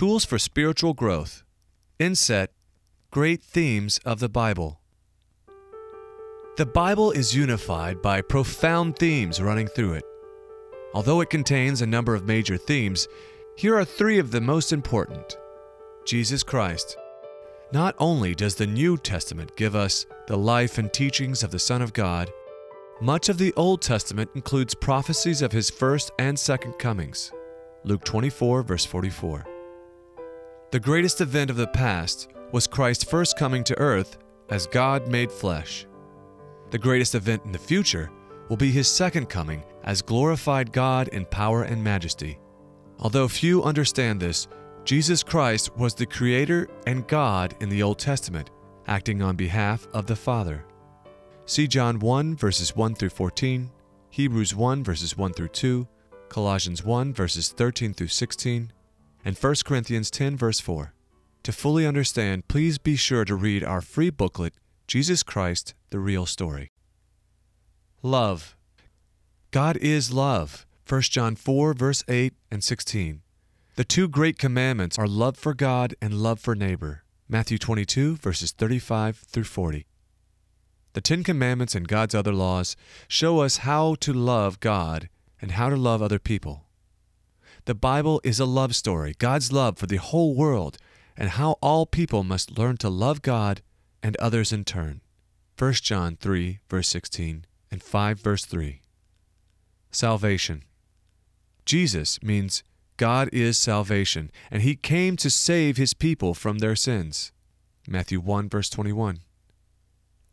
Tools for Spiritual Growth. Inset Great Themes of the Bible. The Bible is unified by profound themes running through it. Although it contains a number of major themes, here are three of the most important Jesus Christ. Not only does the New Testament give us the life and teachings of the Son of God, much of the Old Testament includes prophecies of his first and second comings. Luke 24, verse 44. The greatest event of the past was Christ's first coming to earth as God made flesh. The greatest event in the future will be his second coming as glorified God in power and majesty. Although few understand this, Jesus Christ was the Creator and God in the Old Testament, acting on behalf of the Father. See John 1 verses 1 through 14, Hebrews 1 verses 1 through 2, Colossians 1 verses 13 through 16, and 1 Corinthians 10 verse 4. To fully understand, please be sure to read our free booklet, Jesus Christ, the Real Story. Love. God is love. 1 John 4 verse 8 and 16. The two great commandments are love for God and love for neighbor. Matthew 22 verses 35 through 40. The Ten Commandments and God's other laws show us how to love God and how to love other people. The Bible is a love story, God's love for the whole world, and how all people must learn to love God and others in turn. 1 John 3, verse 16, and 5, verse 3. Salvation. Jesus means God is salvation, and he came to save his people from their sins. Matthew 1, verse 21.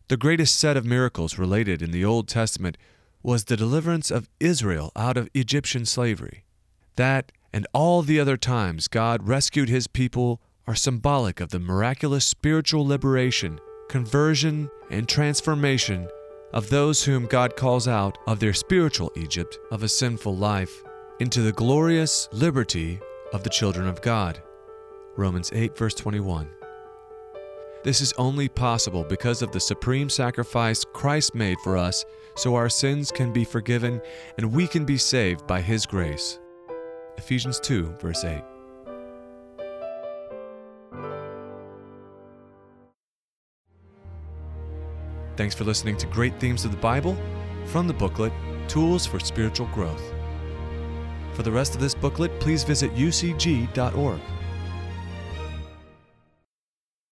The greatest set of miracles related in the Old Testament was the deliverance of Israel out of Egyptian slavery. That and all the other times God rescued his people are symbolic of the miraculous spiritual liberation, conversion, and transformation of those whom God calls out of their spiritual Egypt of a sinful life into the glorious liberty of the children of God. Romans 8, verse 21. This is only possible because of the supreme sacrifice Christ made for us so our sins can be forgiven and we can be saved by His grace. Ephesians 2, verse 8. Thanks for listening to Great Themes of the Bible from the booklet Tools for Spiritual Growth. For the rest of this booklet, please visit ucg.org.